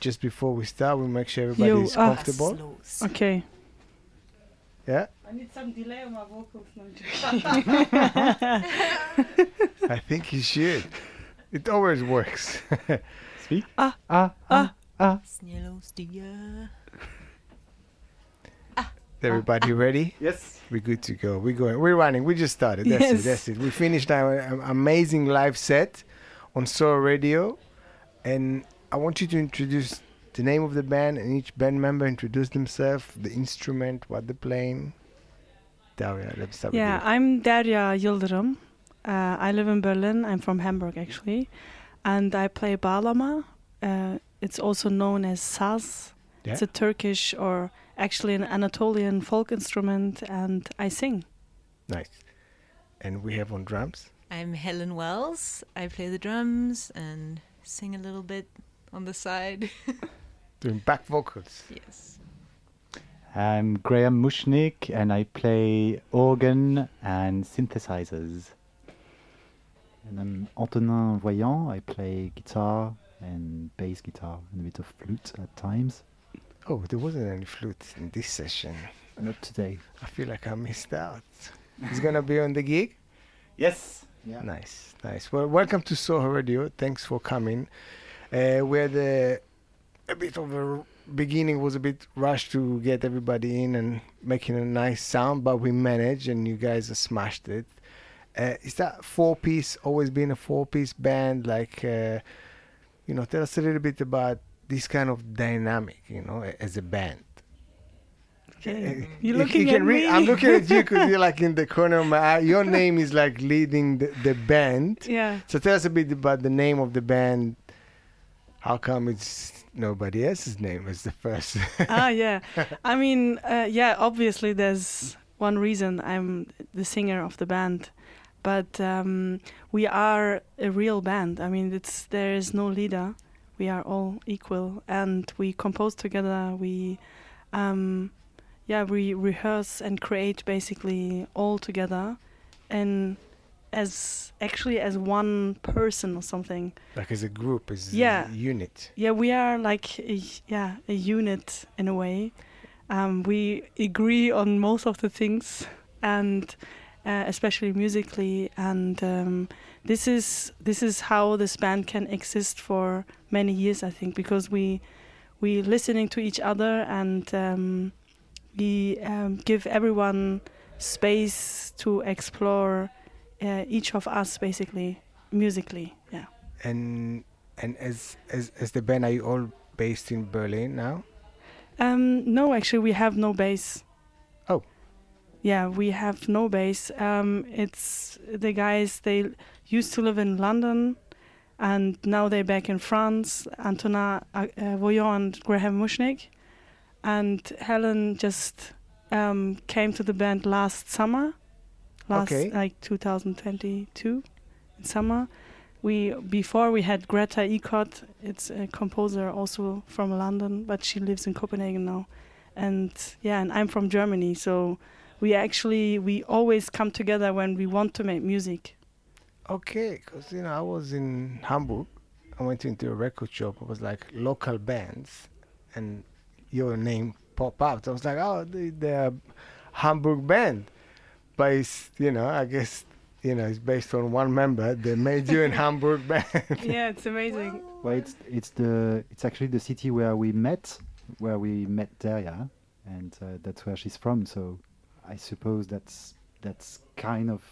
just before we start, we make sure everybody Yo, is ah. comfortable. Los. Okay. Yeah, I need some delay on my vocals. I think you should. It always works. Speak. Ah, ah, ah, ah. Sneeuwlos die, uh, Everybody ready? Yes. We're good to go. We're going. We're running. We just started. That's Yes. it. That's it. We finished our um, amazing live set on Soho Radio, and I want you to introduce the name of the band and each band member introduce themselves, the instrument, what they're playing. Derya, let's start Yeah, with you. Yeah, I'm Derya Yildirim. Uh, I live in Berlin. I'm from Hamburg, actually. And I play Bağlama. Uh, it's also known as saz. Yeah. It's a Turkish or actually an Anatolian folk instrument, and I sing. Nice. And we have on drums. I'm Helen Wells. I play the drums and sing a little bit on the side. Doing back vocals. yes. I'm Graham Mushnik and I play organ and synthesizers. And I'm Antonin Voyant. I play guitar and bass guitar and a bit of flute at times. Oh, there wasn't any flute in this session. Not today. I feel like I missed out. He's gonna be on the gig. Yes. Yeah. Nice, nice. Well, welcome to Soho Radio. Thanks for coming. Uh, we had a, a bit of a beginning was a bit rushed to get everybody in and making a nice sound, but we managed, and you guys smashed it. Uh, is that four piece always been a four piece band? Like, uh, you know, tell us a little bit about this kind of dynamic, you know, as a band. Okay. Uh, You're looking you at read- me. I'm looking at you because you're like in the corner of my eye. Your name is like leading the, the band. Yeah. So tell us a bit about the name of the band. How come it's nobody else's name as the first? ah, yeah. I mean, uh, yeah. Obviously, there's one reason I'm the singer of the band, but um, we are a real band. I mean, it's there is no leader. We are all equal, and we compose together. We, um, yeah, we rehearse and create basically all together, and as actually as one person or something. like as a group, as Yeah. a unit. Yeah, we are like a, yeah a unit in a way. Um, we agree on most of the things, and uh, especially musically. And um, this is this is how this band can exist for many years, I think, because we we listening to each other and um, we um, give everyone space to explore uh, each of us, basically musically. Yeah. And and as as as the band, are you all based in Berlin now? Um, no, actually, we have no base. Oh. Yeah, we have no base. Um, it's the guys. They used to live in London, and now they're back in France. Antonin uh, uh, Voyant and Graham Mushnik, and Helen just um, came to the band last summer, last Okay. like 2022 in summer. We before we had Greta Eacott. It's a composer also from London, but she lives in Copenhagen now. And yeah, and I'm from Germany, so we actually we always come together when we want to make music. Okay, because you know I was in Hamburg. I went into a record shop. It was like local bands, and your name popped out. I was like, oh, the, the Hamburg band. But it's, you know, I guess you know it's based on one member. They made you in Hamburg band. yeah, it's amazing. Well, it's it's the it's actually the city where we met, where we met Derya, and uh, that's where she's from. So I suppose that's that's kind of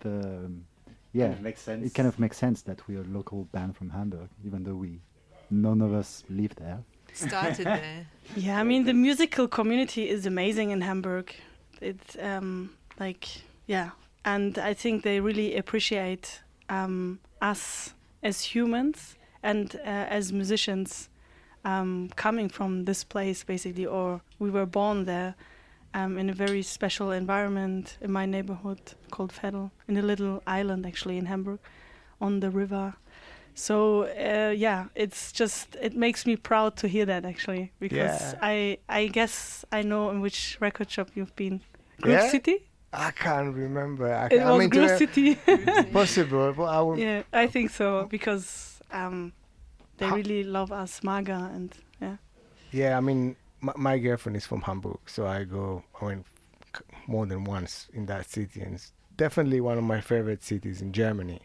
the um, yeah. makes sense. It kind of makes sense that we're a local band from Hamburg, even though we none of us live there. Started there. Yeah, I mean the musical community is amazing in Hamburg. It's um, like yeah, and I think they really appreciate um, us as humans and uh, as musicians um, coming from this place basically, or we were born there um, in a very special environment in my neighborhood called Veddel, in a little island actually in Hamburg, on the river. So uh, yeah, it's just it makes me proud to hear that actually because Yeah. I I guess I know in which record shop you've been. Groove Yeah? City. I can't remember. I, It I was mean, to Groove a- City. possible. But I will, yeah, I think so because um, they How- really love us, Maga, and yeah. Yeah, I mean, my, my girlfriend is from Hamburg, so I go. I went c- more than once in that city, and it's definitely one of my favorite cities in Germany.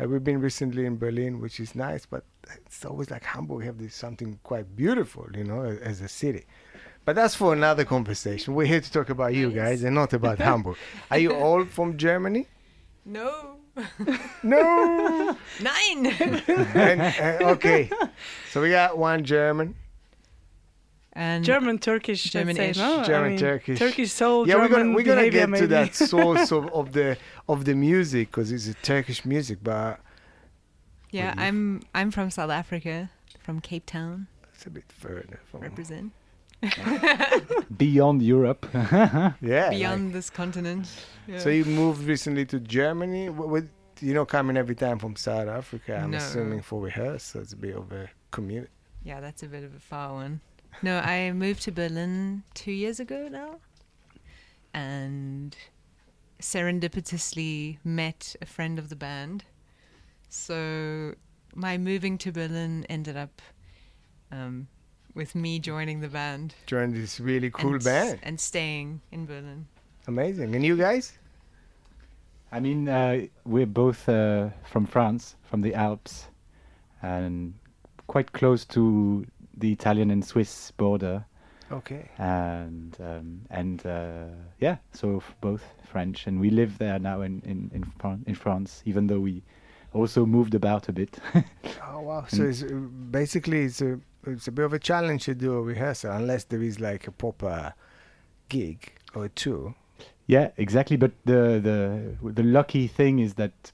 Uh, we've been recently in Berlin, which is nice, but it's always like Hamburg have this something quite beautiful, you know, a- as a city. But that's for another conversation. We're here to talk about you guys and not about Hamburg. Are you all from Germany? No. No. Nine. and, uh, okay, so we got one German. and German, Turkish, German-ish. German. I mean, Turkish. Turkish soul, yeah, German we're gonna we're gonna behavior, get to that source of, of the of the music because it's a Turkish music, but yeah, What do you- I'm I'm from South Africa, from Cape Town. it's a bit further from Represent Beyond Europe. yeah. beyond like- this continent. so you moved recently to Germany. Wh- With you know coming every time from South Africa. I'm No. assuming for rehearsal, it's a bit of a commute. Yeah, that's a bit of a far one. No, I moved to Berlin two years ago now, and serendipitously met a friend of the band. So my moving to Berlin ended up um, with me joining the band. Join this really cool and, s- band. and staying in Berlin. Amazing. And you guys? I mean, uh, we're both uh, from France, from the Alps, and quite close to the Italian and Swiss border. Okay. And um, and uh, yeah, so f- both French, and we live there now in in in, Fran- in France, even though we also moved about a bit. Oh wow! So Mm. it's uh, basically it's a it's a bit of a challenge to do a rehearsal unless there is like a proper gig or two. Yeah, exactly. But the the the lucky thing is that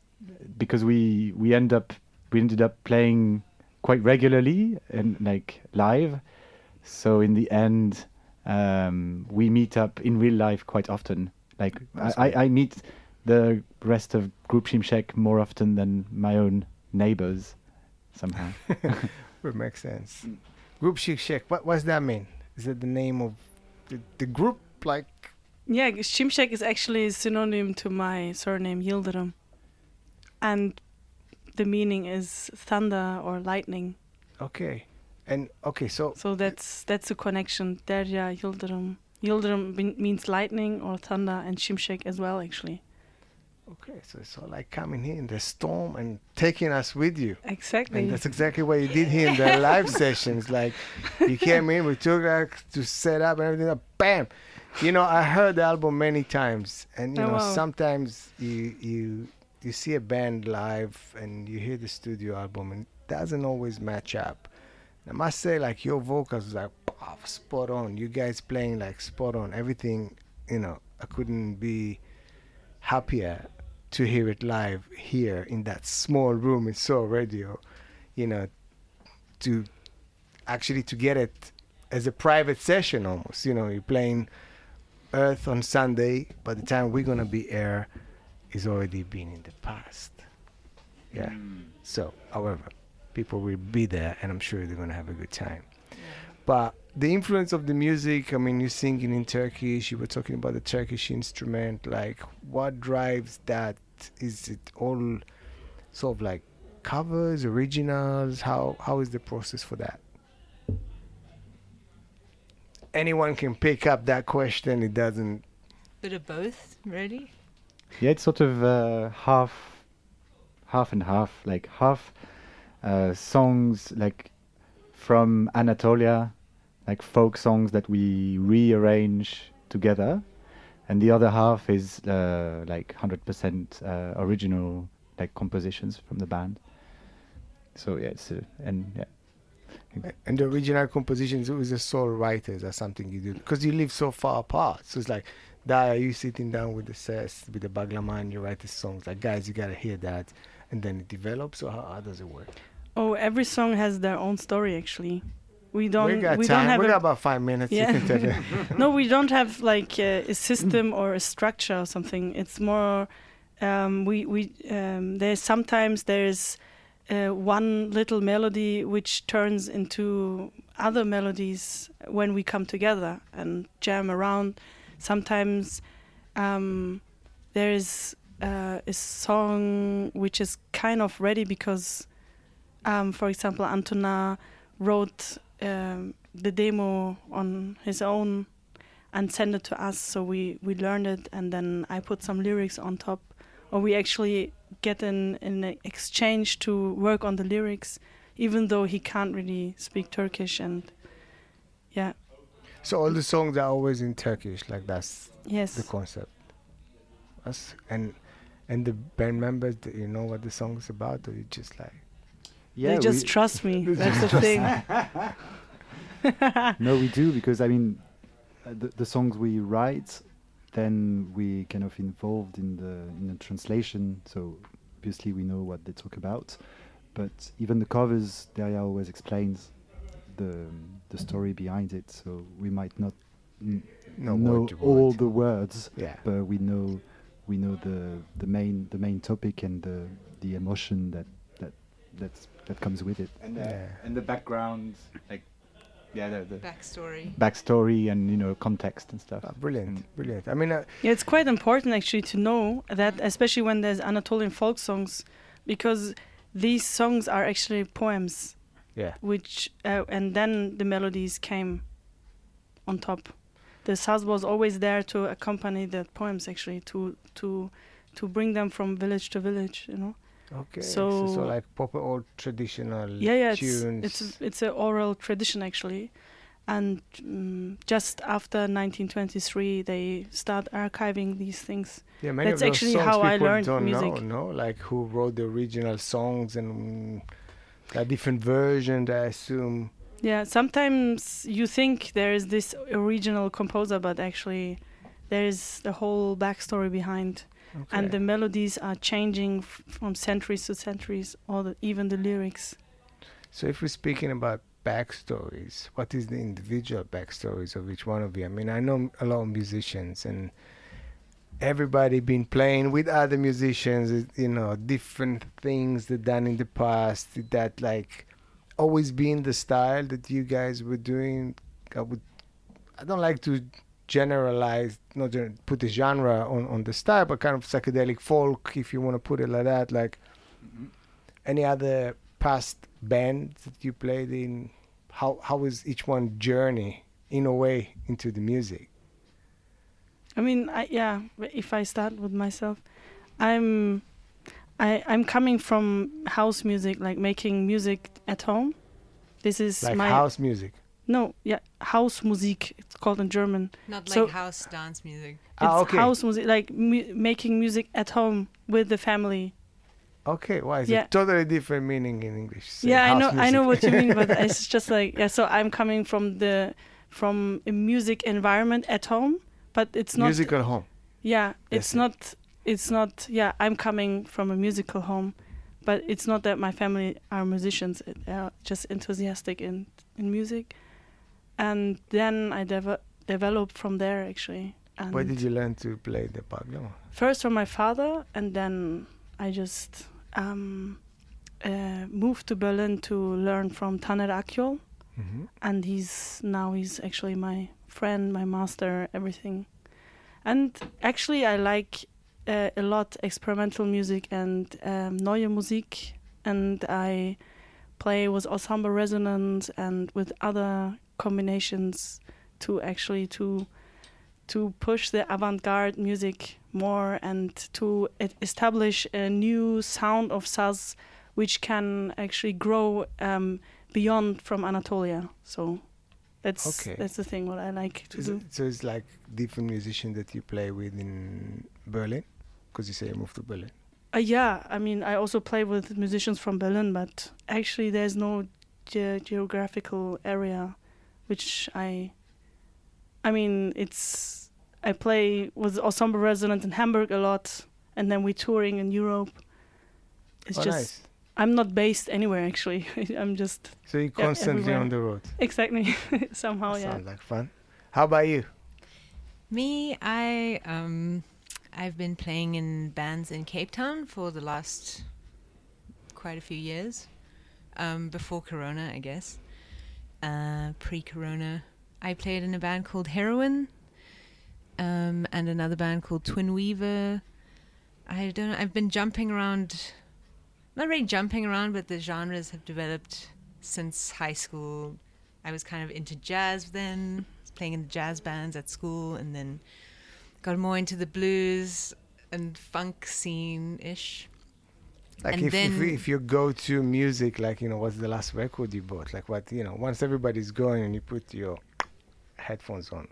because we we end up we ended up playing quite regularly and like live, so in the end um, we meet up in real life quite often. Like I, I, I meet the rest of Grup Şimşek more often than my own neighbors somehow. It makes sense. Grup Şimşek. What what's that mean? Is it the name of the, the group? Like Yeah, Şimşek is actually a synonym to my surname Yildirim. And the meaning is thunder or lightning. okay, and okay, so So that's that's a connection. Derya Yildirim. Yildirim means lightning or thunder, and Şimşek as well, actually. Okay, so it's all like coming here in the storm and taking us with you. Exactly. And that's exactly what you did here in the live sessions. Like you came in, we took like to set up and everything. Like, bam! You know, I heard the album many times, and you Oh, know, wow. sometimes you you you see a band live and you hear the studio album, and it doesn't always match up. I must say, like your vocals like oh, spot on. You guys playing like spot on. Everything, you know, I couldn't be happier to hear it live here in that small room in Soho Radio. You know, to actually to get it as a private session almost. You know, you're playing Earth on Sunday. By the time we're gonna be air, is already been in the past. Yeah. Mm. So, however, people will be there, and I'm sure they're gonna have a good time. But the influence of the music, I mean, you're singing in Turkish, you were talking about the Turkish instrument. Like, what drives that? Is it all sort of like covers, originals? How How is the process for that? Anyone can pick up that question. It doesn't. Bit of both, really. Yeah, it's sort of uh, half, half and half. Like half uh, songs like from Anatolia, like folk songs that we rearrange together, and the other half is uh, like hundred percent uh, original like compositions from the band. So yeah, it's uh, and yeah. And the original compositions with the soul writers are something you do because you live so far apart. So it's like, Derya, you sitting down with the saz, with the Baglaman, you write the songs. Like, guys, you gotta hear that, and then it develops. Or how, how does it work? oh, every song has their own story, actually. We don't. we got we time. don't have we a got about five minutes. Yeah. You can no, we don't have like uh, a system or a structure or something. It's more um, we we um, there's sometimes there's uh, one little melody which turns into other melodies when we come together and jam around. Sometimes um, there is uh, a song which is kind of ready because um, for example, Antonin wrote um, the demo on his own and sent it to us, so we we learned it, and then I put some lyrics on top, or we actually get in in exchange to work on the lyrics, even though he can't really speak Turkish, and yeah, So all the songs are always in Turkish, like that's yes, the concept. Us and and the band members, do you know what the song is about, or you just like they just we- trust me. That's the thing. no, we do because I mean, uh, the, the songs we write, then we kind of involved in the in the translation. So obviously we know what they talk about, but even the covers, Derya always explains the the story behind it. So we might not n- no know word all word. the words, yeah. but we know we know the the main the main topic and the the emotion that that that's that comes with it. and the Yeah. and the background, like yeah, the, the Backstory. Backstory and you know context and stuff. Ah, brilliant, Mm. brilliant. I mean, uh, Yeah, it's quite important actually to know that, especially when there's Anatolian folk songs, because these songs are actually poems, yeah. which uh, and then the melodies came on top. The saz was always there to accompany the poems, actually, to to to bring them from village to village. You know. Okay. So, so So- like proper old traditional Yeah, yeah. It's tunes. it's a- it's an oral tradition actually, and um, just after 1923 they start archiving these things. yeah, many that's of those actually songs how I learned don't music. know, no? Like who wrote the original songs and mm, are different versions. I assume. Yeah, sometimes you think there is this original composer, but actually there is the whole backstory behind, and the melodies are changing f- from centuries to centuries, or the, even the lyrics. So if we're speaking about backstories, what is the individual backstories of each one of you? I mean, I know a lot of musicians and everybody been playing with other musicians, you know, different things they done in the past. That like always been the style that you guys were doing? I would, I don't like to generalize, not gen- put a genre on, on the style, but kind of psychedelic folk, if you want to put it like that. Like mm-hmm. any other past band that you played in? How how was each one journey in a way into the music? I mean, I, yeah. If I start with myself, I'm, I I'm coming from house music, like making music at home. This is Like my house music. No, yeah, house music. It's called in German. Not like So- house dance music. It's Ah, okay. house music, like mu- making music at home with the family. Okay, why is Yeah. it totally different meaning in English? Say yeah, I house know, I know what you mean, but it's just like yeah. So I'm coming from the from a music environment at home, but it's not. musical home. Yeah, it's yeah. not. It's not. Yeah, I'm coming from a musical home, but it's not that my family are musicians. They are just enthusiastic in in music, and then I dev- developed from there actually. And Where did you learn to play the bağlama? first from my father, and then I just um, uh, moved to Berlin to learn from Taner Akyol, Mm-hmm. and he's now he's actually my friend, my master, everything. And actually, I like uh, a lot experimental music and um, neue Musik, and I play with Ensemble Resonanz and with other combinations to actually to to push the avant-garde music more and to establish a new sound of saz which can actually grow um, beyond from Anatolia. So that's Okay. that's the thing what I like to Is do. it- so it's like different musicians that you play with in Berlin, because you say you moved to Berlin. Uh, yeah, I mean I also play with musicians from Berlin, but actually there's no ge- geographical area which I. I mean it's I play with Ensemble Resonanz in Hamburg a lot, and then we're touring in Europe. It's oh, just nice. I'm not based anywhere actually. I'm just So you're constantly everywhere. on the road. exactly somehow yeah. Sounds like fun. How about you? Me, I um, I've been playing in bands in Cape Town for the last quite a few years. Um, before Corona, I guess. Uh, pre-Corona, I played in a band called Heroin, um, and another band called Twin Weaver. I don't know. I've been jumping around, not really jumping around, but the genres have developed since high school. I was kind of into jazz then, playing in the jazz bands at school, and then got more into the blues and funk scene ish. Like And if, if then- if you go to music, like you know, what's the last record you bought? Like what you know, once everybody's going and you put your headphones on,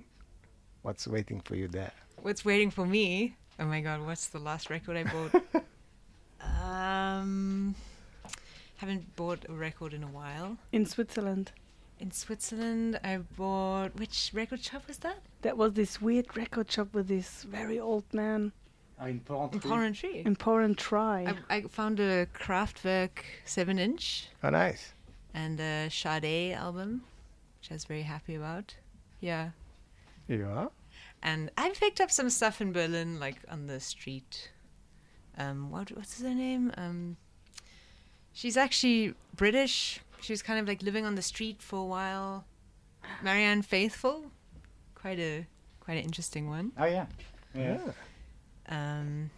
what's waiting for you there? What's waiting for me? Oh my god, what's the last record I bought? um, haven't bought a record in a while. In Switzerland, In Switzerland, I bought which record shop was that? That was this weird record shop with this very old man. In Pollen Tree. Important try. I, I found a Kraftwerk seven inch Oh, nice. and a Sade album, which I was very happy about. Yeah, Yeah. and I picked up some stuff in Berlin, like on the street. Um, what what's her name? Um, she's actually British. She was kind of like living on the street for a while. Marianne Faithfull, quite a quite an interesting one. Oh yeah. Yeah. Um,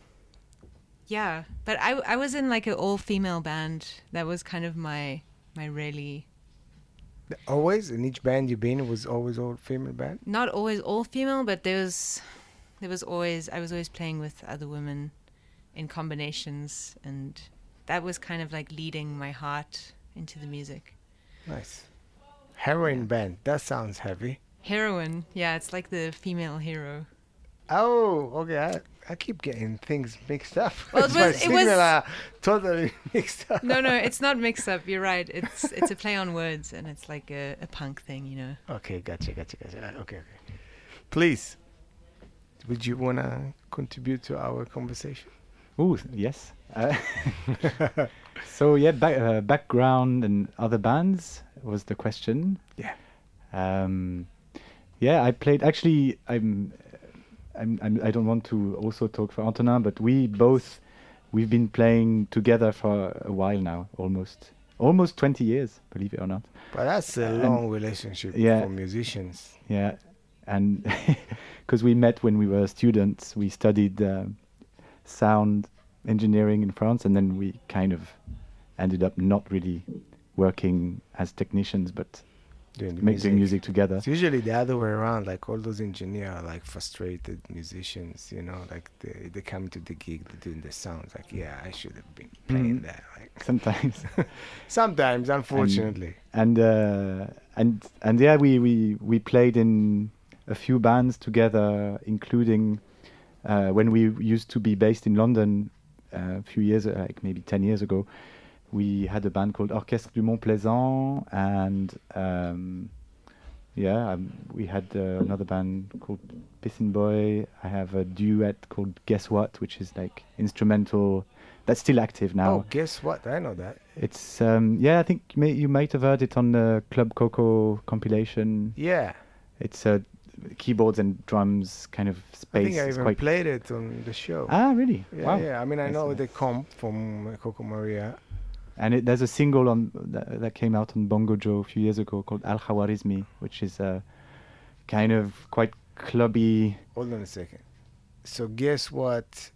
yeah, but I I was in like an all female band. That was kind of my my really Always in each band you've been, it was always all female band. not always all female, but there was there was always I was always playing with other women in combinations, and that was kind of like leading my heart into the music. Nice. Heroin band. That sounds heavy. Heroin. yeah, it's like the female hero. Oh, okay. I, I keep getting things mixed up. Well, it My was- it was- are totally mixed up. No, no, it's not mixed up. You're right. It's it's a play on words, and it's like a, a punk thing, you know. Okay, gotcha, gotcha, gotcha. Okay, okay. Please, would you wanna contribute to our conversation? Oh yes. Uh, so yeah, back, uh, background and other bands was the question. Yeah. Um, yeah, I played. Actually, I'm, I'm, I'm. I don't want to also talk for Antonin, but we both, we've been playing together for a while now, almost, almost 20 years, believe it or not. But that's a long relationship yeah. for musicians. Yeah, and because we met when we were students, we studied uh, sound engineering in France, and then we kind of ended up not really working as technicians, but Doing the making music together. It's usually the other way around. Like all those engineers are like frustrated musicians. You know, like they they come to the gig, they're doing the sounds. Like, yeah, I should have been playing Mhm. that. Like Sometimes, sometimes, unfortunately. and uh, and and yeah, we, we we played in a few bands together, including uh, when we used to be based in London uh, a few years, like maybe ten years ago. We had a band called Orchestre du Mont Plaisant, and um, yeah, um, we had uh, another band called Pissin Boy. I have a duet called Guess What, which is like instrumental. That's still active now. Oh, guess what? I know that. It's um, yeah, I think you, may, you might have heard it on the Club Coco compilation. Yeah, It's uh, keyboards and drums kind of space. I think I even quite played it on the show. ah, really? yeah, wow. yeah. I mean, I That's know nice. the comp from Coco Maria. And it, there's a single on that, that came out on Bongo Joe a few years ago called Al Khawarizmi, which is uh, kind of quite clubby. Hold on a second. So guess what?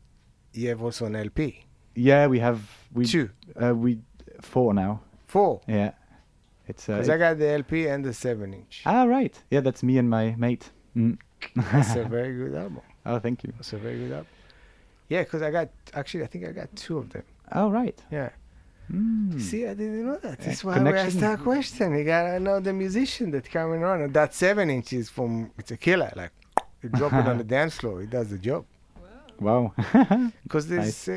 You have also an LP. Yeah, we have we Two, uh, we four now. four. Yeah, it's uh, Because I got the LP and the seven inch. ah right. Yeah, that's me and my mate. Mm. That's a very good album. oh, thank you. That's a very good album. Yeah, because I got actually I think I got two of them. Oh right. Yeah. Mm. See, I didn't know that. That's why we asked that question. You gotta know the musician that coming around. And that seven inches from it's a killer. Like you drop it on the dance floor, it does the job. Wow. Because this,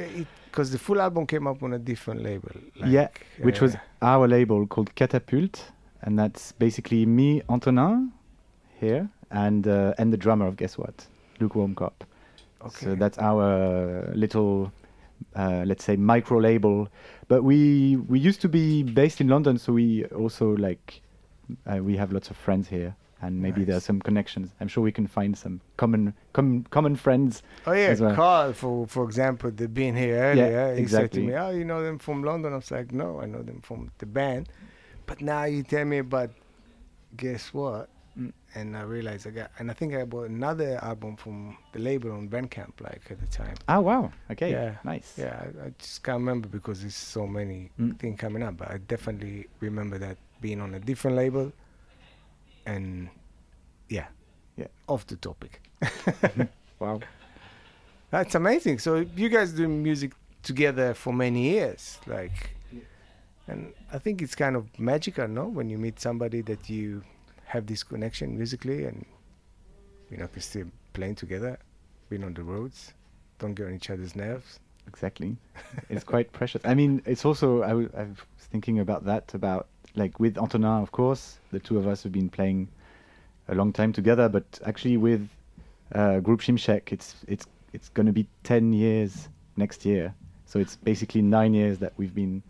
because the full album came up on a different label. Like, Yeah, which was uh, our label called Catapult, and that's basically me, Antonin, here, and uh, and the drummer of Guess What, Lukewarm Cop. okay. So that's our little, uh, let's say, micro label. But we we used to be based in London, so we also like uh, we have lots of friends here, and maybe there are some connections. I'm sure we can find some common com- common friends. Oh yeah, well. Carl, for for example, they've been here earlier. he said to exactly. me, "Oh, you know them from London?" I was like, "No, I know them from the band." But now you tell me about, guess what? And I realized I got, and I think I bought another album from the label on Bandcamp, like at the time. Oh wow. Okay. Yeah. Nice. Yeah, I, I just can't remember because there's so many Mm. things coming up. But I definitely remember that being on a different label, and yeah, Yeah. off the topic. Wow. That's amazing. So you guys doing music together for many years, like, and I think it's kind of magical, no? When you meet somebody that you have this connection musically, and you know, can still playing together, being on the roads, don't get on each other's nerves. Exactly. it's quite precious. I mean, it's also I, w- I was thinking about that about like with Antonin, of course, the two of us have been playing a long time together, but actually with uh, Grup Şimşek, it's it's it's going to be ten years next year. So it's basically nine years that we've been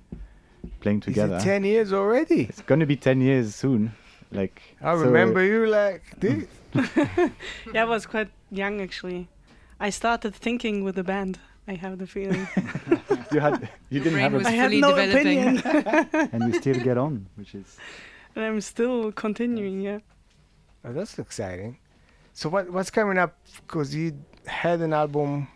playing together. Ten years already? It's going to be ten years soon. Like I so- remember you like this. Yeah, I was quite young actually. I started thinking with the band. I have the feeling. you had you didn't have a was I have fully no developing. opinion, and you still get on, which is and I'm still continuing. Yeah. Oh, that's exciting. So what what's coming up? Because you had an album,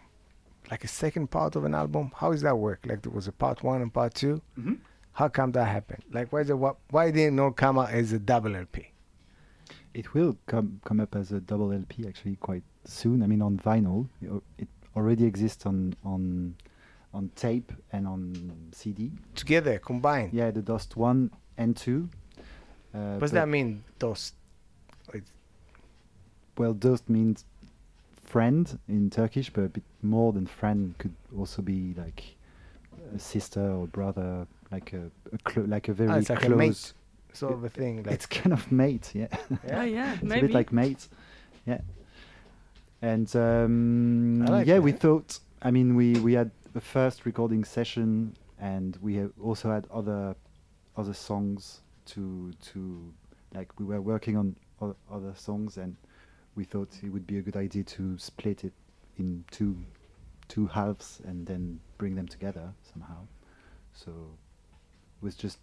like a second part of an album. How does that work? Like there was a part one and part 2 Mhm. How come that happened? Like why the? Why didn't it come out as a double LP? It will come come up as a double LP actually quite soon. I mean, on vinyl, it already exists on on on tape and on CD. Together, combined. Yeah, the Dost one and two. Uh, What does that mean? Those. Well, Dost means friend in Turkish, but a bit more than friend. Could also be like a sister or brother, like a, a clo- like a very Ah, it's like a close. mate, sort of a thing. Like It's kind of mate, yeah. Oh yeah, it's maybe. a bit like mates yeah and um, like yeah we thought i mean we we had the first recording session and we also had other other songs to to like we were working on other songs and we thought it would be a good idea to split it in two two halves and then bring them together somehow so it was just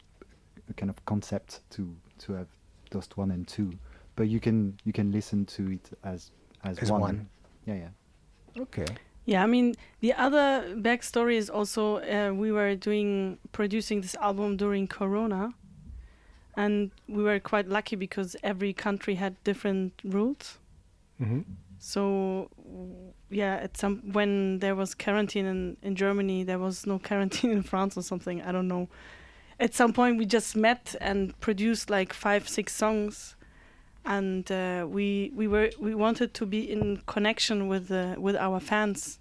a kind of concept to to have Dost one and two but you can you can listen to it as as, As one. one. yeah yeah okay. Yeah, I mean the other backstory is also uh, we were doing producing this album during Corona, and we were quite lucky because every country had different rules. hmm So yeah, at some when there was quarantine in, in Germany, there was no quarantine in France or something. I don't know. At some point, we just met and produced like five, six songs, and uh, we we were we wanted to be in connection with the with our fans.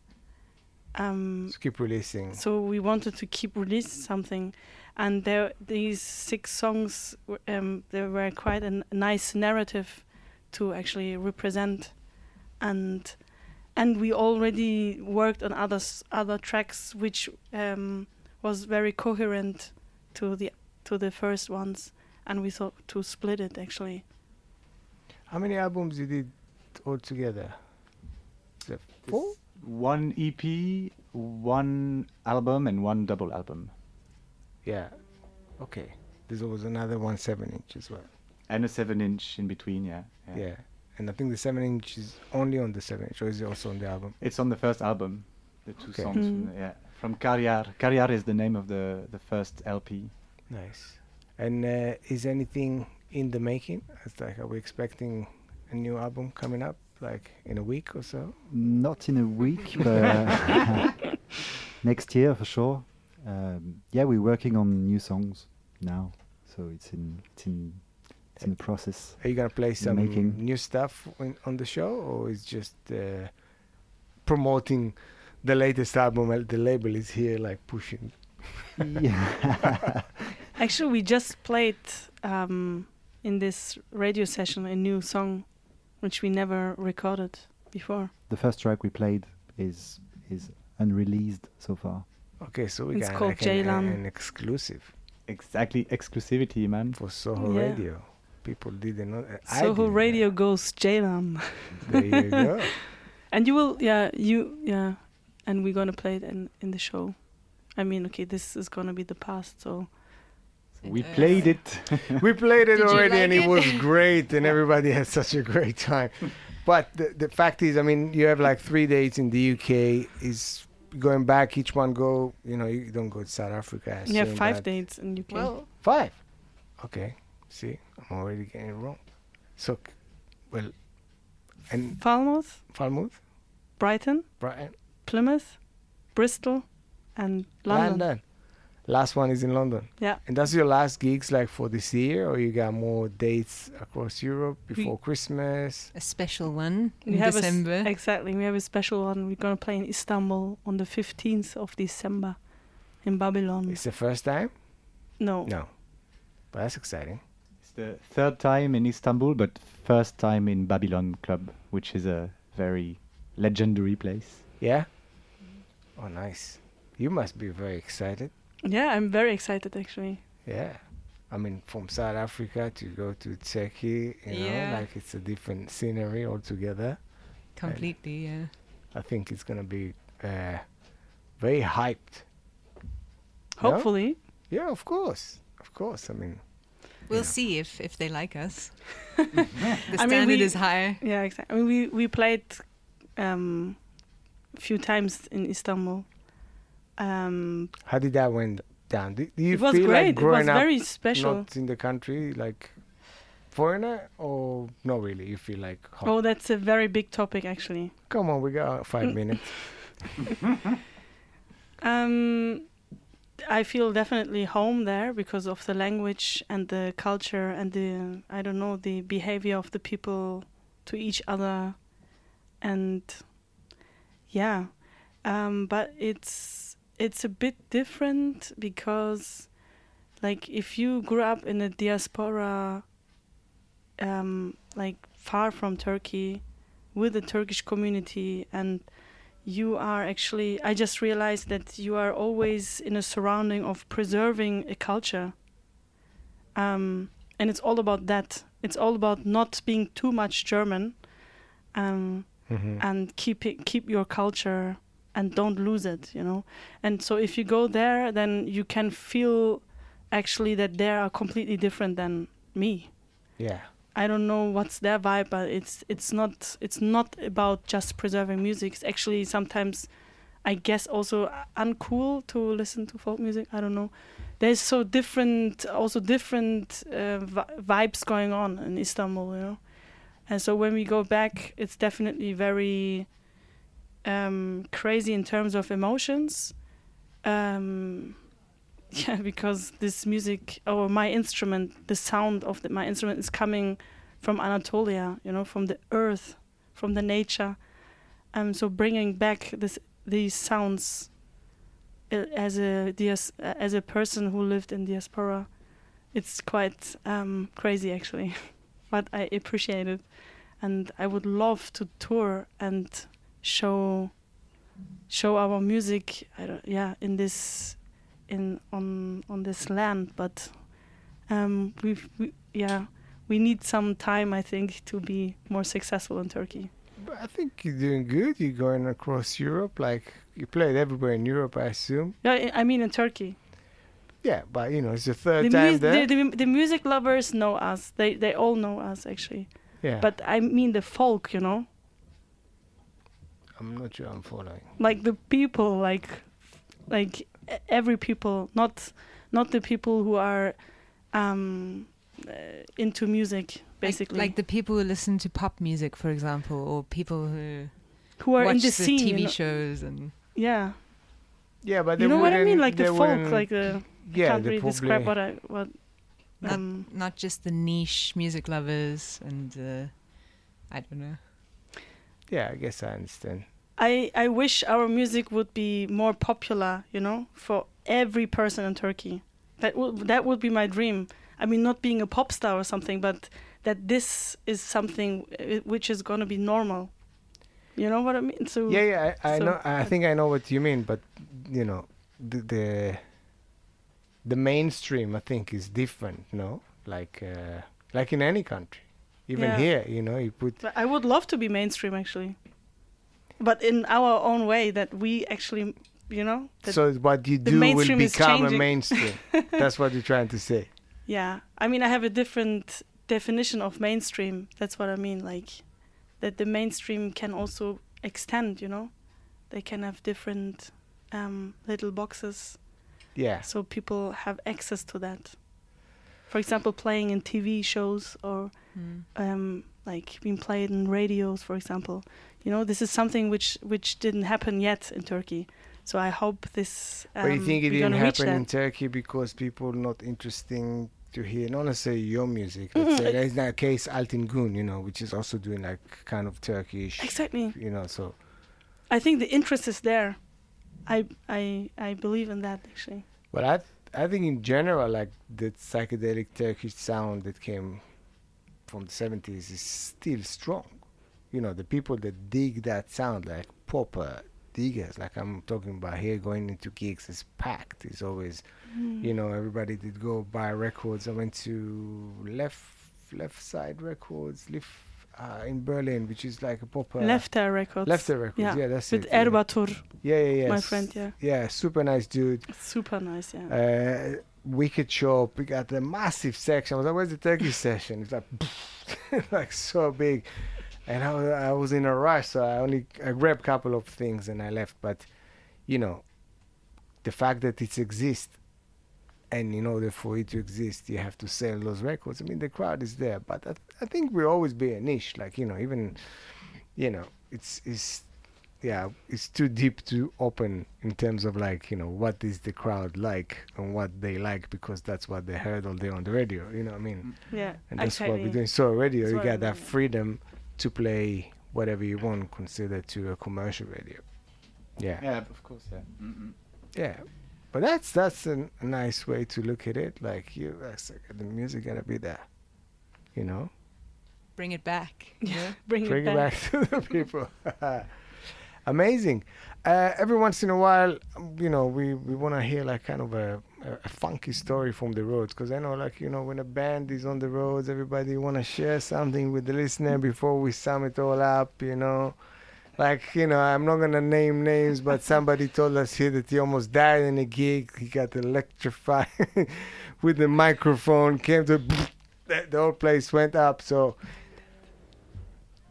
Um, Just keep releasing. so we wanted to keep releasing something, and there these six songs were, um, they were quite a n- nice narrative to actually represent, and and we already worked on others other tracks which um, was very coherent to the to the first ones, and we thought to split it actually. How many albums you did all together? Is it four? one EP, one album, and one double album, Yeah. Okay. There's always another one seven inch as well. and a seven-inch in between. Yeah, Yeah. And I think the seven inch is only on the seven inch, or is it also on the album? It's on the first album. The two Okay. songs. From Mm. the, yeah, from Kar Yağar. Karjar is the name of the the first LP. Nice. And uh, is anything in the making? It's like, are we expecting a new album coming up, like in a week or so? not in a week but next year for sure um, yeah we're working on new songs now so it's in it's in it's in the process Are you gonna play some making. new stuff in, on the show, or is just uh, promoting the latest album? uh, The label is here, like pushing. yeah Actually, we just played um, in this radio session a new song, which we never recorded before. the first track we played is is unreleased so far Okay, so we It's got called like an, an exclusive Exactly, exclusivity, man. for Soho Yeah. Radio. People didn't know. uh, Soho didn't know. Radio goes Jaylam. There you go. And you will, yeah, you, yeah, and we're gonna play it in in the show. I mean, okay, this is gonna be the past, so We played it. We played it Did you already, and it it? was great, and everybody had such a great time. But the, the fact is, I mean, you have like three dates in the UK. Is going back, each one go. You know, you don't go to South Africa. You have five that- dates in UK. Well, Five. Okay. See, I'm already getting it wrong. So, well, and Falmouth, Falmouth, Brighton, Brighton, Plymouth, Bristol, and London. London. Last one is in London. Yeah. And that's your last gigs, like for this year, or you got more dates across Europe before Christmas? a special one We in have a s- December. exactly. We have a special one. We're gonna play in Istanbul on the 15th of December, in Babylon. It's the first time. no. No, but that's exciting. It's the third time in Istanbul, but first time in Babylon Club, which is a very legendary place. Yeah. Oh, nice. You must be very excited. Yeah, I'm very excited actually. Yeah. I mean, from South Africa to go to Turkey, you know, Yeah. like it's a different scenery altogether. Completely, yeah. I think it's gonna be uh, very hyped. No? Hopefully. Yeah, of course, of course. I mean, We'll Yeah. see if, if they like us. the I mean, standard we- is high. Yeah, exactly. I mean, we we played um, a few times in Istanbul. Um, how did that went down? Do, do you it was feel great. like it was up very special. not in the country, like foreigner, or not really? You feel like, home? Oh, that's a very big topic actually. come on, we got five Mm. minutes. Um, I feel definitely home there because of the language and the culture and the I don't know the behavior of the people to each other, and yeah, um, but it's it's a bit different because, like, if you grew up in a diaspora, um, like far from Turkey, with a Turkish community and you are actually i just realized that you are always in a surrounding of preserving a culture. Um, and it's all about that. It's all about not being too much german. Um, Mhm. and keep it, keep your culture and don't lose it you know and so if you go there then you can feel actually that they are completely different than me Yeah. I don't know what's their vibe, but it's it's not it's not about just preserving music. It's actually sometimes, I guess, also uncool to listen to folk music. I don't know. There's so different, also different uh, vi- vibes going on in Istanbul, you know. And so when we go back, it's definitely very um, crazy in terms of emotions. Um, yeah, because this music or my instrument, the sound of the, my instrument is coming from Anatolia, you know, from the earth, from the nature. Um, so bringing back this these sounds uh, as a as a person who lived in diaspora, it's quite um, crazy actually, but I appreciate it, and I would love to tour and show show our music. I don't, yeah, in this in on on this land, but um, we've we, yeah we need some time I think to be more successful in Turkey. But I think you're doing good. You're going across Europe, like you played everywhere in Europe, I assume. Yeah, I mean in Turkey. Yeah, but you know, it's the third The, time mus- there. the, the, the music lovers know us. They they all know us actually. yeah, But I mean the folk, you know, I'm not sure I'm following. like the people, like like every people, not not the people who are um, uh, into music, basically, Like, the people who listen to pop music, for example, or people who who are watch in the the scene. TV you know? shows and Yeah, Yeah, but you know what I mean, like the folk, like the yeah, can't they really describe what I what. Not- Um, not just the niche music lovers and uh, I don't know. Yeah, I guess I understand. I I wish our music would be more popular, you know, for every person in Turkey. That would that would be my dream. I mean, not being a pop star or something, but that this is something uh, which is going to be normal. You know what I mean? So Yeah, yeah, I, I so- know. I think I know what you mean, but you know, the the, the mainstream I think is different. No, like uh, like in any country, even Yeah. here, you know, you put But I would love to be mainstream actually, but in our own way that we actually, you know, so what you do will become a mainstream. That's what you're trying to say. yeah. I mean, I have a different definition of mainstream. That's what I mean. Like that the mainstream can also extend. You know, they can have different um, little boxes, Yeah. so people have access to that. For example, playing in TV shows or Mm. um, like being played in radios, for example. You know, this is something which which didn't happen yet in Turkey. So I hope this. Um, but you think it didn't happen in. Turkey because people not interesting to hear, not necessarily your music. Let's say it- there's that case Altin Gun, you know, which is also doing like kind of Turkish, Exactly. you know. So I think the interest is there. I I I believe in that actually. But I I think in general, like the psychedelic Turkish sound that came from the 70s is still strong. You know, the people that dig that sound, like proper diggers, like I'm talking about here, going into gigs is packed. It's always, Mm. you know, everybody did go buy records. I went to Left Left Side Records, Left, uh, in Berlin, which is like a proper Lefter Records. Lefter Records. yeah, Yeah, that's with it. yeah. Erbatur, Yeah, yeah, yeah. my friend. Yeah, Yeah, super nice dude. super nice. Yeah. Uh, Wicked Shop. We got the massive section. I was like, "Where's the turkey session?" It's like, like so big, and I was, I was in a rush, so I only I grabbed a couple of things and I left. But you know, the fact that it exists, and in order for it to exist, you have to sell those records. I mean, the crowd is there, but I, I think we'll always be a niche. Like you know, even you know, it's it's yeah, it's too deep to open in terms of like, you know, what is the crowd like and what they like because that's what they heard all day on the radio. You know what I mean? Mm. yeah. And that's exactly. what we're doing. Soho Radio, That's you what I got that freedom to play whatever you want considered to a commercial radio. Yeah. Yeah, of course, yeah. Mm-mm. Yeah. But that's that's a, a nice way to look at it. Like you that's like, the music gonna be there. You know? Bring it back. you know? Bring, bring it back. to the people. Amazing. Uh, every once in a while, you know, we, we want to hear like kind of a, a, a funky story from the roads because I know, like, you know, when a band is on the roads, everybody want to share something with the listener before we sum it all up, you know. Like, you know, I'm not going to name names, but somebody told us here that he almost died in a gig. He got electrified with the microphone, came to the the whole place went up. So,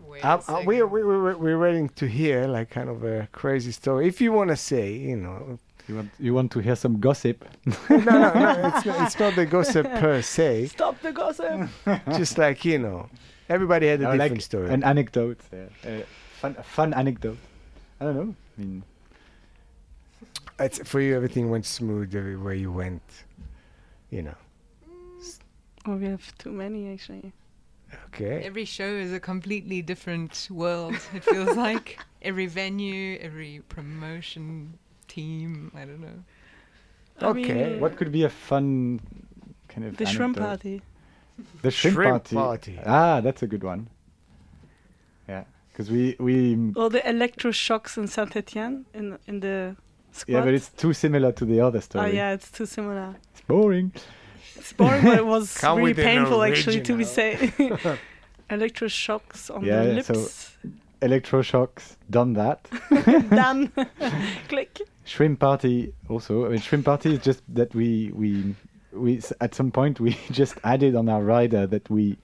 Wait a um, uh, we, we, we, we're waiting to hear like kind of a crazy story. If you want to say, you know, You want you want to hear some gossip? no, no, no, it's not, it's not the gossip per se. Stop the gossip. Just like you know, everybody had a No, different like story. An anecdote. Yeah. Uh, fun, a fun anecdote. I don't know. I mean, it's, for you, everything went smooth everywhere you went. You know, Oh, we have too many actually. okay. Every show is a completely different world. It feels like every venue, every promotion team. I don't know. I Okay, mean, what could be a fun kind of the shrimp party. The shrimp, Shrimp party. party. Ah, that's a good one. Yeah, because we we Or the electroshocks in Saint Etienne in in the squad. yeah, but it's too similar to the other story. Oh yeah, it's too similar. It's boring. It's boring, but it was Come really painful actually to be original. say. Electroshocks on Yeah, the so- lips. Electroshocks, done that. Done. Click. shrimp party also. I mean, shrimp party is just that we we we at some point we just added on our rider that we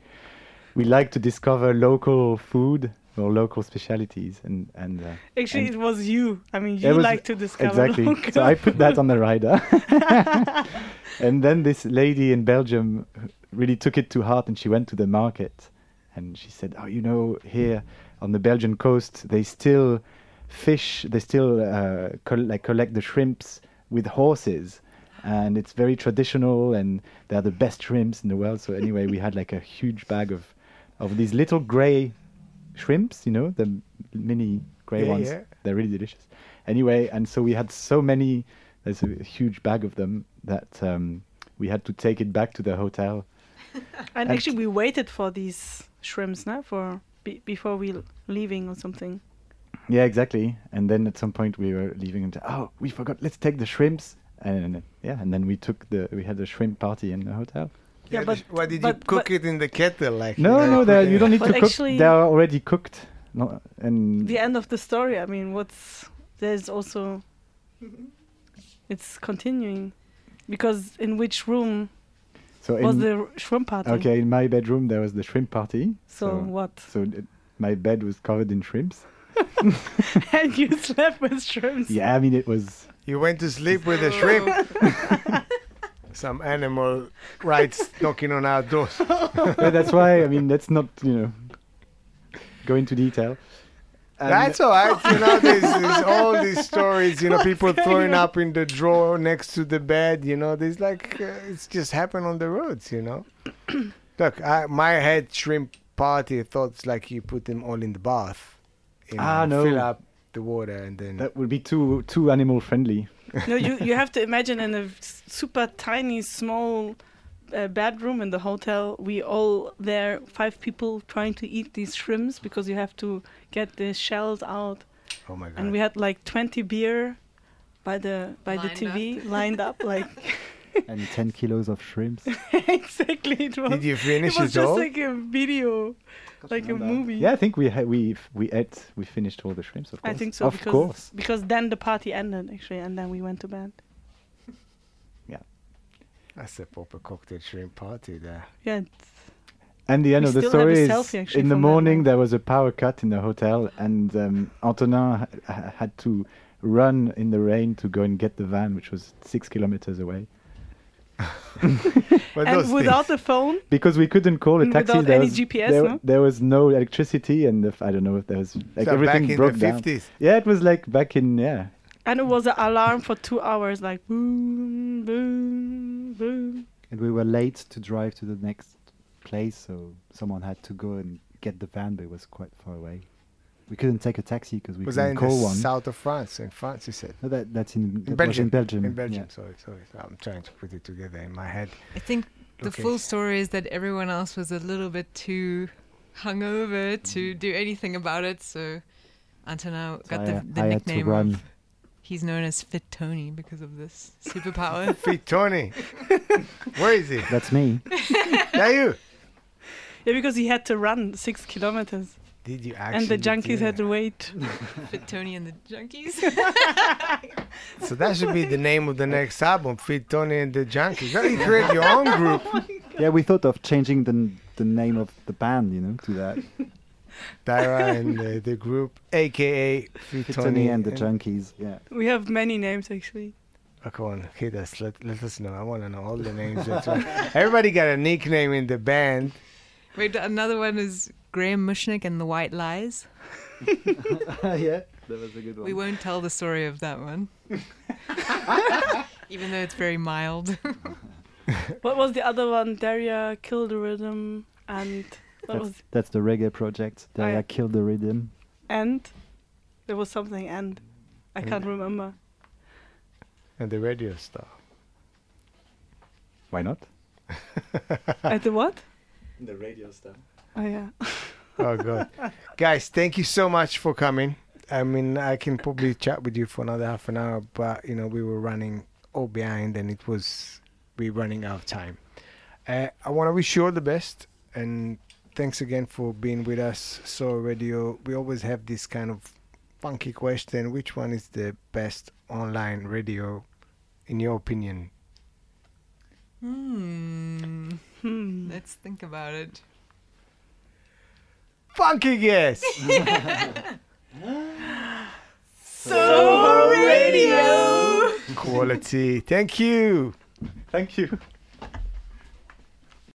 we like to discover local food or local specialities and and uh, Actually, And- it was you. I mean, you like to discover. exactly. local so I put that on the rider. and then this lady in Belgium really took it to heart and she went to the market and she said, "Oh, you know, here on the Belgian coast, they still fish, they still uh, col- like collect the shrimps with horses." And it's very traditional, and they're the best shrimps in the world. So anyway, we had like a huge bag of, of these little grey shrimps, you know, the m- mini grey Yeah, ones. yeah. They're really delicious. Anyway, and so we had so many. There's a huge bag of them that um, we had to take it back to the hotel. And and- actually, we waited for these shrimps, now for be, before we l- leaving or something. Yeah, exactly. And then at some point we were leaving and oh, we forgot. Let's take the shrimps. And yeah, and then we took the we had a shrimp party in the hotel. Yeah, Yeah, but why did you cook but- it in the kettle? Like No, you know, no, they're- you don't need to cook. actually- They are already cooked. No, and the end of the story. I mean, what's there's also it's continuing because in which room So was in, the shrimp party. okay, in my bedroom there was the shrimp party. So, so what? So it, my bed was covered in shrimps. and you slept with shrimps. Yeah, I mean it was. You went to sleep with a shrimp. Some animal rights knocking on our doors. yeah, that's why. I mean, let's not you know go into detail. And- That's all right. You know, there's, there's all these stories. You know, people throwing up in the drawer next to the bed. You know, there's like uh, it's just happened on the roads. You know. Look, I, my head shrimp party thoughts like you put them all in the bath. You know, Ah, no. Fill up the water and then. that would be too too animal friendly. No, you you have to imagine in a super tiny small uh, bedroom in the hotel. We all there, five people trying to eat these shrimps because you have to get the shells out. oh my god. And we had like 20 beer by the by the Lined TV lined up like and 10 kilos of shrimps. exactly it was. Did you finish it was it just all? like a video, like a movie. Yeah, I think we ha- we we ate we finished all the shrimps. Of course. I think so Of because course. because then the party ended actually, and then we went to bed. Yeah. That's a proper cocktail shrimp party there. Yeah, it's- And the end We of the still have a story is selfie, in the morning there was a power cut in the hotel, and um, Antonin ha- ha- had to run in the rain to go and get the van, which was six kilometers away, But those and without things- the phone, because we couldn't call a taxi. without there any was, GPS, there, no? there was no electricity, and the f- I don't know if there was like so everything back in broke the down. 50s. Yeah, it was like back in yeah. and it was an alarm for two hours, like boom, boom, boom. And we were late to drive to the next place, so someone had to go and get the van, but it was quite far away. We couldn't take a taxi because we was couldn't in the call one. south of France? In France, you said. No, that, that's in, that was Belgium. in Belgium. In Belgium, yeah. sorry, sorry. I'm trying to put it together in my head. I think the Okay. full story is that everyone else was a little bit too hungover to mm. do anything about it. So Antonin So got I, the, the I had to nickname run. of he's known as Fit Tony because of this superpower. Fit Tony. Where is he? That's me. There you. Yeah, because he had to run six kilometers, Did you actually? and the junkies had to wait. Fit Tony and the Junkies. So that should be the name of the next album, Fit Tony and the Junkies. You create your own group. yeah, we thought of changing the, the name of the band, you know, to that. Tyra and uh, the group, aka Fit Tony Tony and the Junkies. Yeah. We have many names actually. Oh, come on, hit us. Let, let us know. I want to know all the names. Everybody got a nickname in the band. Wait, another one is Graham Mushnik and the White Lies. yeah, that was a good one. We won't tell the story of that one. Even though it's very mild. What was the other one? Derya killed the rhythm, and what was That's, that's the reggae project. Yeah. Derya killed the rhythm. and there was something and I And- can't remember. And the radio star. Why not? At the what? The radio stuff. Oh yeah. Oh, God. Guys, thank you so much for coming. I mean, I can probably chat with you for another half an hour, but, you know, we were running all behind and it was, we running out of time. Uh, I want to wish you all the best and thanks again for being with us. Soho Radio, we always have this kind of funky question which one is the best online radio, in your opinion? Hmm. Hmm. Let's think about it. Funky guess! Soho Radio. Quality. Thank you. Thank you.